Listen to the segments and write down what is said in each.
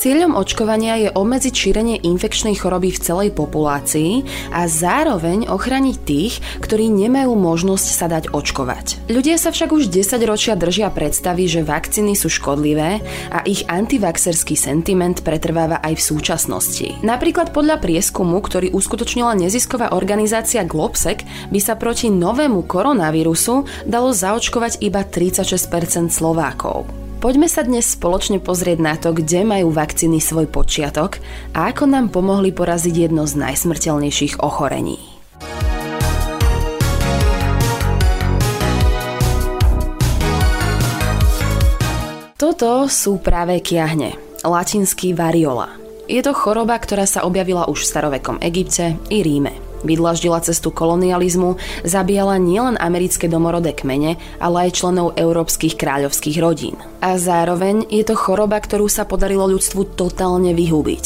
Cieľom očkovania je obmedziť šírenie infekčnej choroby v celej populácii a zároveň ochrániť tých, ktorí nemajú možnosť sa dať očkovať. Ľudia sa však už 10 ročia držia predstavy, že vakcíny sú škodlivé a ich antivaxerský sentiment pretrváva aj v súčasnosti. Napríklad podľa prieskumu, ktorý uskutočnila nezisková organizácia Globsec, by sa proti novému koronavírusu dalo zaočkovať iba 36% Slovákov. Poďme sa dnes spoločne pozrieť na to, kde majú vakcíny svoj počiatok a ako nám pomohli poraziť jedno z najsmrteľnejších ochorení. Toto sú práve kiahne, latinský variola. Je to choroba, ktorá sa objavila už v starovekom Egypte i Ríme. Vydlaždila cestu kolonializmu, zabíjala nielen americké domorodé kmene, ale aj členov európskych kráľovských rodín. A zároveň je to choroba, ktorú sa podarilo ľudstvu totálne vyhubiť.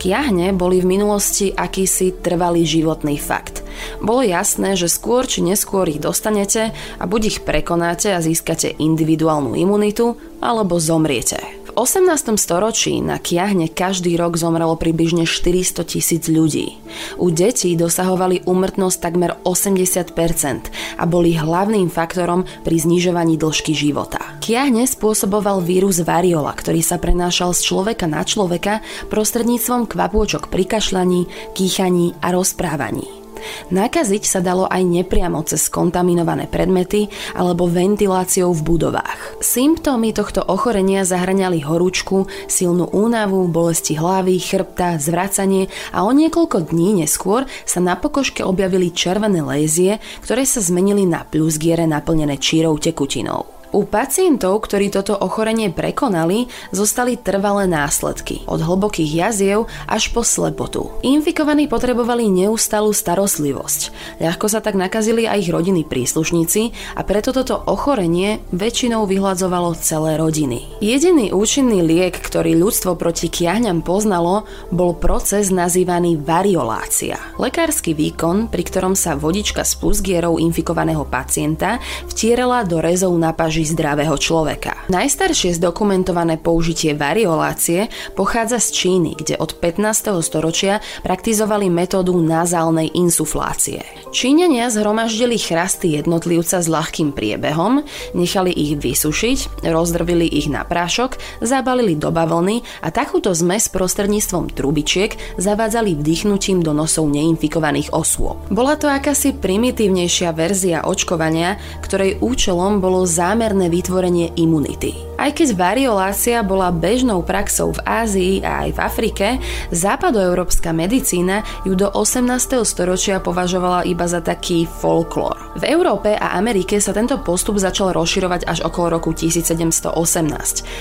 Kiahne boli v minulosti akýsi trvalý životný fakt. Bolo jasné, že skôr či neskôr ich dostanete a buď ich prekonáte a získate individuálnu imunitu, alebo zomriete. 18. storočí na kiahne každý rok zomrelo približne 400 tisíc ľudí. U detí dosahovali úmrtnosť takmer 80% a boli hlavným faktorom pri znižovaní dĺžky života. Kiahne spôsoboval vírus variola, ktorý sa prenášal z človeka na človeka prostredníctvom kvapôčok pri kašľaní, kýchaní a rozprávaní. Nakaziť sa dalo aj nepriamo cez kontaminované predmety alebo ventiláciou v budovách. Symptómy tohto ochorenia zahrňali horúčku, silnú únavu, bolesti hlavy, chrbta, zvracanie a o niekoľko dní neskôr sa na pokožke objavili červené lézie, ktoré sa zmenili na plusgiere naplnené čírou tekutinou. U pacientov, ktorí toto ochorenie prekonali, zostali trvalé následky, od hlbokých jaziev až po slepotu. Infikovaní potrebovali neustalú starostlivosť. Ľahko sa tak nakazili aj ich rodiny príslušníci a preto toto ochorenie väčšinou vyhľadzovalo celé rodiny. Jediný účinný liek, ktorý ľudstvo proti kiahňam poznalo, bol proces nazývaný variolácia. Lekársky výkon, pri ktorom sa vodička s plusgierou infikovaného pacienta vtierala do rezov na paži koži zdravého človeka. Najstaršie zdokumentované použitie variolácie pochádza z Číny, kde od 15. storočia praktizovali metódu nazálnej insuflácie. Číňania zhromaždili chrasty jednotlivca s ľahkým priebehom, nechali ich vysušiť, rozdrvili ich na prášok, zabalili do bavlny a takúto zmes prostredníctvom trubičiek zavádzali vdýchnutím do nosov neinfikovaných osôb. Bola to akási primitívnejšia verzia očkovania, ktorej účelom bolo zámer zámerné vytvorenie imunity. Aj keď variolácia bola bežnou praxou v Ázii a aj v Afrike, západoeurópska medicína ju do 18. storočia považovala iba za taký folklór. V Európe a Amerike sa tento postup začal rozširovať až okolo roku 1718,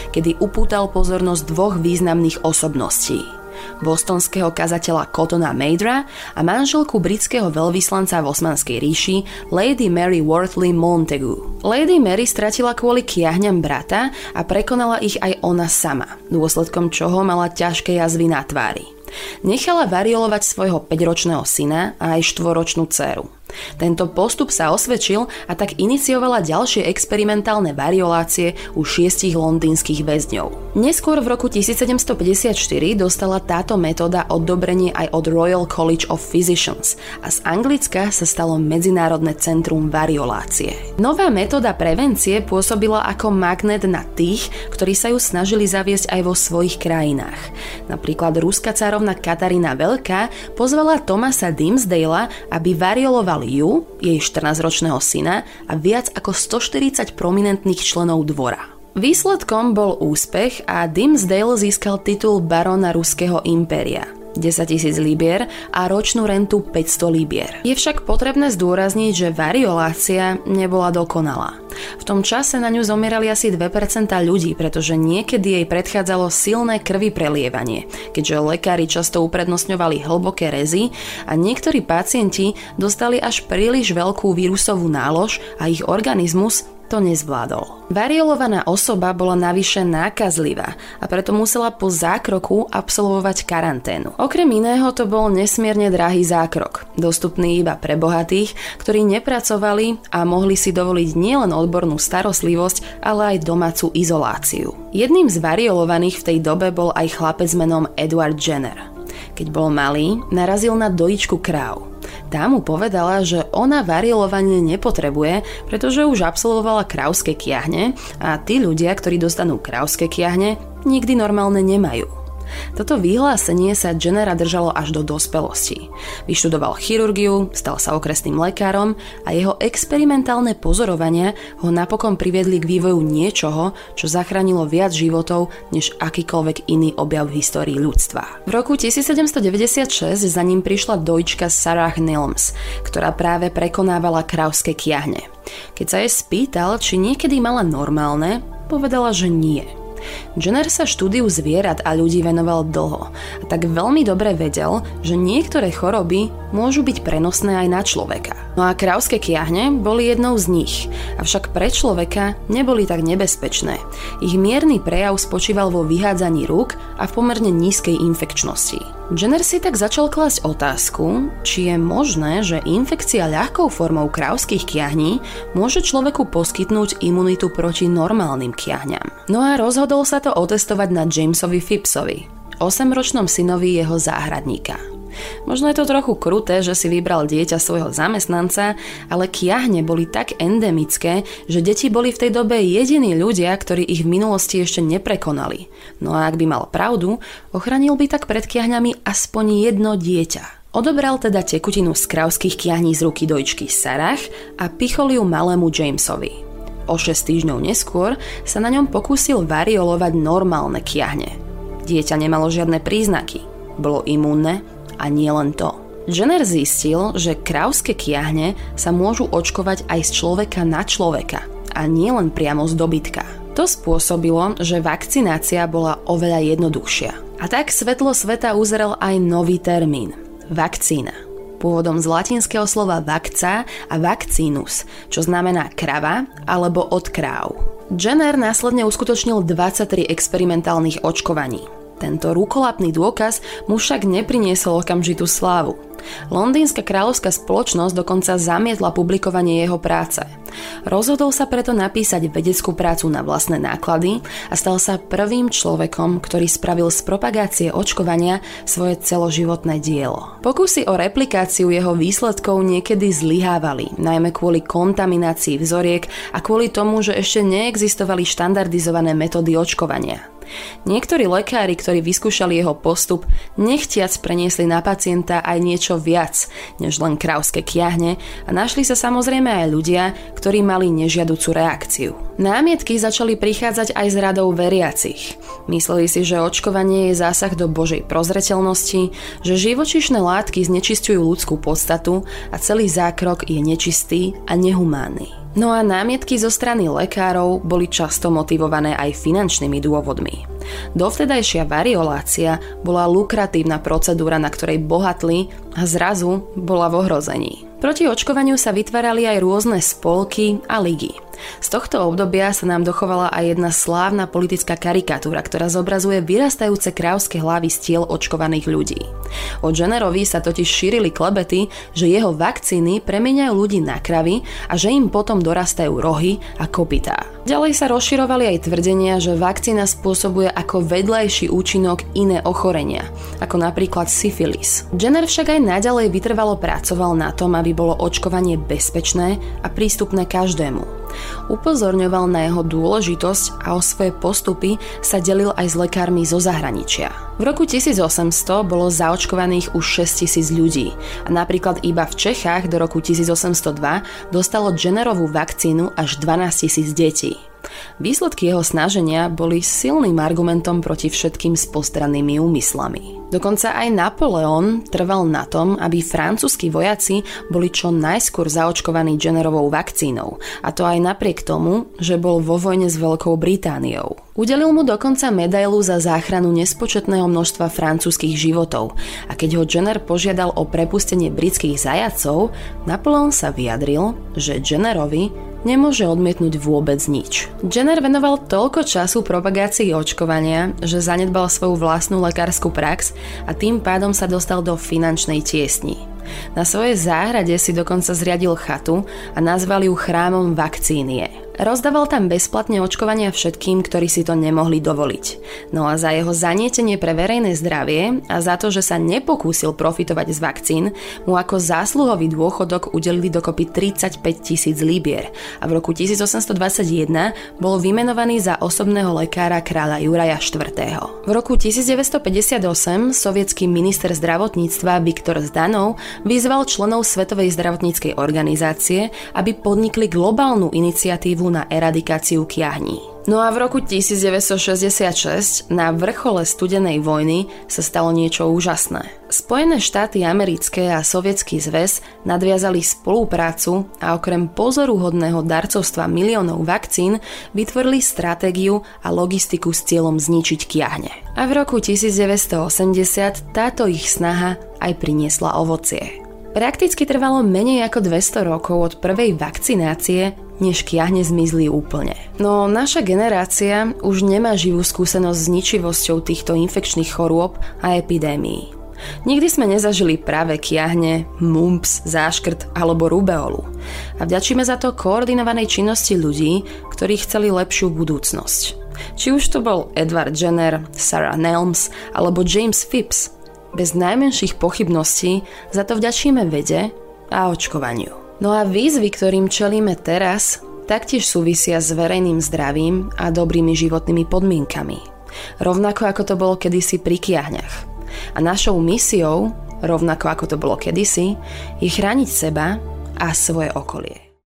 kedy upútal pozornosť dvoch významných osobností bostonského kazateľa Cottona Madra a manželku britského veľvyslanca v Osmanskej ríši Lady Mary Wortley Montagu. Lady Mary stratila kvôli kiahňam brata a prekonala ich aj ona sama, dôsledkom čoho mala ťažké jazvy na tvári. Nechala variolovať svojho 5-ročného syna a aj 4-ročnú dceru. Tento postup sa osvedčil a tak iniciovala ďalšie experimentálne variolácie u šiestich londýnskych väzňov. Neskôr v roku 1754 dostala táto metóda odobrenie aj od Royal College of Physicians a z Anglicka sa stalo Medzinárodné centrum variolácie. Nová metóda prevencie pôsobila ako magnet na tých, ktorí sa ju snažili zaviesť aj vo svojich krajinách. Napríklad ruská carovna Katarína Veľká pozvala Thomasa Dimsdale, aby varioloval ju, jej 14-ročného syna a viac ako 140 prominentných členov dvora. Výsledkom bol úspech a Dimsdale získal titul barona Ruského impéria. 10 tisíc libier a ročnú rentu 500 libier. Je však potrebné zdôrazniť, že variolácia nebola dokonalá. V tom čase na ňu zomierali asi 2% ľudí, pretože niekedy jej predchádzalo silné krvi prelievanie, keďže lekári často uprednostňovali hlboké rezy a niektorí pacienti dostali až príliš veľkú vírusovú nálož a ich organizmus to nezvládol. Variolovaná osoba bola navyše nákazlivá a preto musela po zákroku absolvovať karanténu. Okrem iného to bol nesmierne drahý zákrok, dostupný iba pre bohatých, ktorí nepracovali a mohli si dovoliť nielen odbornú starostlivosť, ale aj domácu izoláciu. Jedným z variolovaných v tej dobe bol aj chlapec menom Edward Jenner. Keď bol malý, narazil na dojičku kráv. Tá mu povedala, že ona varilovanie nepotrebuje, pretože už absolvovala krávské kiahne a tí ľudia, ktorí dostanú krávské kiahne, nikdy normálne nemajú. Toto vyhlásenie sa Jennera držalo až do dospelosti. Vyštudoval chirurgiu, stal sa okresným lekárom a jeho experimentálne pozorovania ho napokon priviedli k vývoju niečoho, čo zachránilo viac životov než akýkoľvek iný objav v histórii ľudstva. V roku 1796 za ním prišla dojčka Sarah Nilms, ktorá práve prekonávala krávské kiahne. Keď sa jej spýtal, či niekedy mala normálne, povedala, že nie. Jenner sa štúdiu zvierat a ľudí venoval dlho a tak veľmi dobre vedel, že niektoré choroby môžu byť prenosné aj na človeka. No a krávské kiahne boli jednou z nich, avšak pre človeka neboli tak nebezpečné. Ich mierny prejav spočíval vo vyhádzaní rúk a v pomerne nízkej infekčnosti. Jenner si tak začal klásť otázku, či je možné, že infekcia ľahkou formou krávských kiahní môže človeku poskytnúť imunitu proti normálnym kiahňam. No a rozhodol sa to otestovať na Jamesovi Phippsovi, 8-ročnom synovi jeho záhradníka. Možno je to trochu kruté, že si vybral dieťa svojho zamestnanca, ale kiahne boli tak endemické, že deti boli v tej dobe jediní ľudia, ktorí ich v minulosti ešte neprekonali. No a ak by mal pravdu, ochránil by tak pred kiahňami aspoň jedno dieťa. Odobral teda tekutinu z krávských kiahní z ruky dojčky Sarah a pichol ju malému Jamesovi. O 6 týždňov neskôr sa na ňom pokúsil variolovať normálne kiahne. Dieťa nemalo žiadne príznaky. Bolo imúnne a nie len to. Jenner zistil, že krávské kiahne sa môžu očkovať aj z človeka na človeka a nie len priamo z dobytka. To spôsobilo, že vakcinácia bola oveľa jednoduchšia. A tak svetlo sveta uzrel aj nový termín – vakcína. Pôvodom z latinského slova vakca a vakcínus, čo znamená krava alebo od kráv. Jenner následne uskutočnil 23 experimentálnych očkovaní. Tento rukolapný dôkaz mu však nepriniesol okamžitú slávu. Londýnska kráľovská spoločnosť dokonca zamietla publikovanie jeho práce. Rozhodol sa preto napísať vedeckú prácu na vlastné náklady a stal sa prvým človekom, ktorý spravil z propagácie očkovania svoje celoživotné dielo. Pokusy o replikáciu jeho výsledkov niekedy zlyhávali, najmä kvôli kontaminácii vzoriek a kvôli tomu, že ešte neexistovali štandardizované metódy očkovania. Niektorí lekári, ktorí vyskúšali jeho postup, nechtiac preniesli na pacienta aj niečo viac, než len krávské kiahne a našli sa samozrejme aj ľudia, ktorí mali nežiaducu reakciu. Námietky začali prichádzať aj z radou veriacich. Mysleli si, že očkovanie je zásah do Božej prozreteľnosti, že živočišné látky znečistujú ľudskú podstatu a celý zákrok je nečistý a nehumánny. No a námietky zo strany lekárov boli často motivované aj finančnými dôvodmi. Dovtedajšia variolácia bola lukratívna procedúra, na ktorej bohatli a zrazu bola v ohrození. Proti očkovaniu sa vytvárali aj rôzne spolky a ligy. Z tohto obdobia sa nám dochovala aj jedna slávna politická karikatúra, ktorá zobrazuje vyrastajúce krávské hlavy z tiel očkovaných ľudí. O Jennerovi sa totiž šírili klebety, že jeho vakcíny premeniajú ľudí na kravy a že im potom dorastajú rohy a kopytá. Ďalej sa rozširovali aj tvrdenia, že vakcína spôsobuje ako vedľajší účinok iné ochorenia, ako napríklad syfilis. Jenner však aj naďalej vytrvalo pracoval na tom, aby bolo očkovanie bezpečné a prístupné každému. Upozorňoval na jeho dôležitosť a o svoje postupy sa delil aj s lekármi zo zahraničia. V roku 1800 bolo zaočkovaných už 6000 ľudí a napríklad iba v Čechách do roku 1802 dostalo Jennerovú vakcínu až 12 000 detí. Výsledky jeho snaženia boli silným argumentom proti všetkým spostrannými úmyslami. Dokonca aj Napoleon trval na tom, aby francúzskí vojaci boli čo najskôr zaočkovaní Jennerovou vakcínou, a to aj napriek tomu, že bol vo vojne s Veľkou Britániou. Udelil mu dokonca medailu za záchranu nespočetného množstva francúzskych životov a keď ho Jenner požiadal o prepustenie britských zajacov, Napoleon sa vyjadril, že Jennerovi nemôže odmietnúť vôbec nič. Jenner venoval toľko času propagácii očkovania, že zanedbal svoju vlastnú lekárskú prax a tým pádom sa dostal do finančnej tiesni. Na svojej záhrade si dokonca zriadil chatu a nazval ju chrámom vakcínie. Rozdával tam bezplatne očkovania všetkým, ktorí si to nemohli dovoliť. No a za jeho zanietenie pre verejné zdravie a za to, že sa nepokúsil profitovať z vakcín, mu ako zásluhový dôchodok udelili dokopy 35 tisíc libier a v roku 1821 bol vymenovaný za osobného lekára kráľa Juraja IV. V roku 1958 sovietský minister zdravotníctva Viktor Zdanov vyzval členov Svetovej zdravotníckej organizácie, aby podnikli globálnu iniciatívu iniciatívu na eradikáciu kiahní. No a v roku 1966 na vrchole studenej vojny sa stalo niečo úžasné. Spojené štáty americké a sovietský zväz nadviazali spoluprácu a okrem pozoruhodného darcovstva miliónov vakcín vytvorili stratégiu a logistiku s cieľom zničiť kiahne. A v roku 1980 táto ich snaha aj priniesla ovocie. Prakticky trvalo menej ako 200 rokov od prvej vakcinácie, než kiahne zmizli úplne. No naša generácia už nemá živú skúsenosť s ničivosťou týchto infekčných chorôb a epidémií. Nikdy sme nezažili práve kiahne, mumps, záškrt alebo rubeolu. A vďačíme za to koordinovanej činnosti ľudí, ktorí chceli lepšiu budúcnosť. Či už to bol Edward Jenner, Sarah Nelms alebo James Phipps, bez najmenších pochybností za to vďačíme vede a očkovaniu. No a výzvy, ktorým čelíme teraz, taktiež súvisia s verejným zdravím a dobrými životnými podmienkami. Rovnako ako to bolo kedysi pri kiahňach. A našou misiou, rovnako ako to bolo kedysi, je chrániť seba a svoje okolie.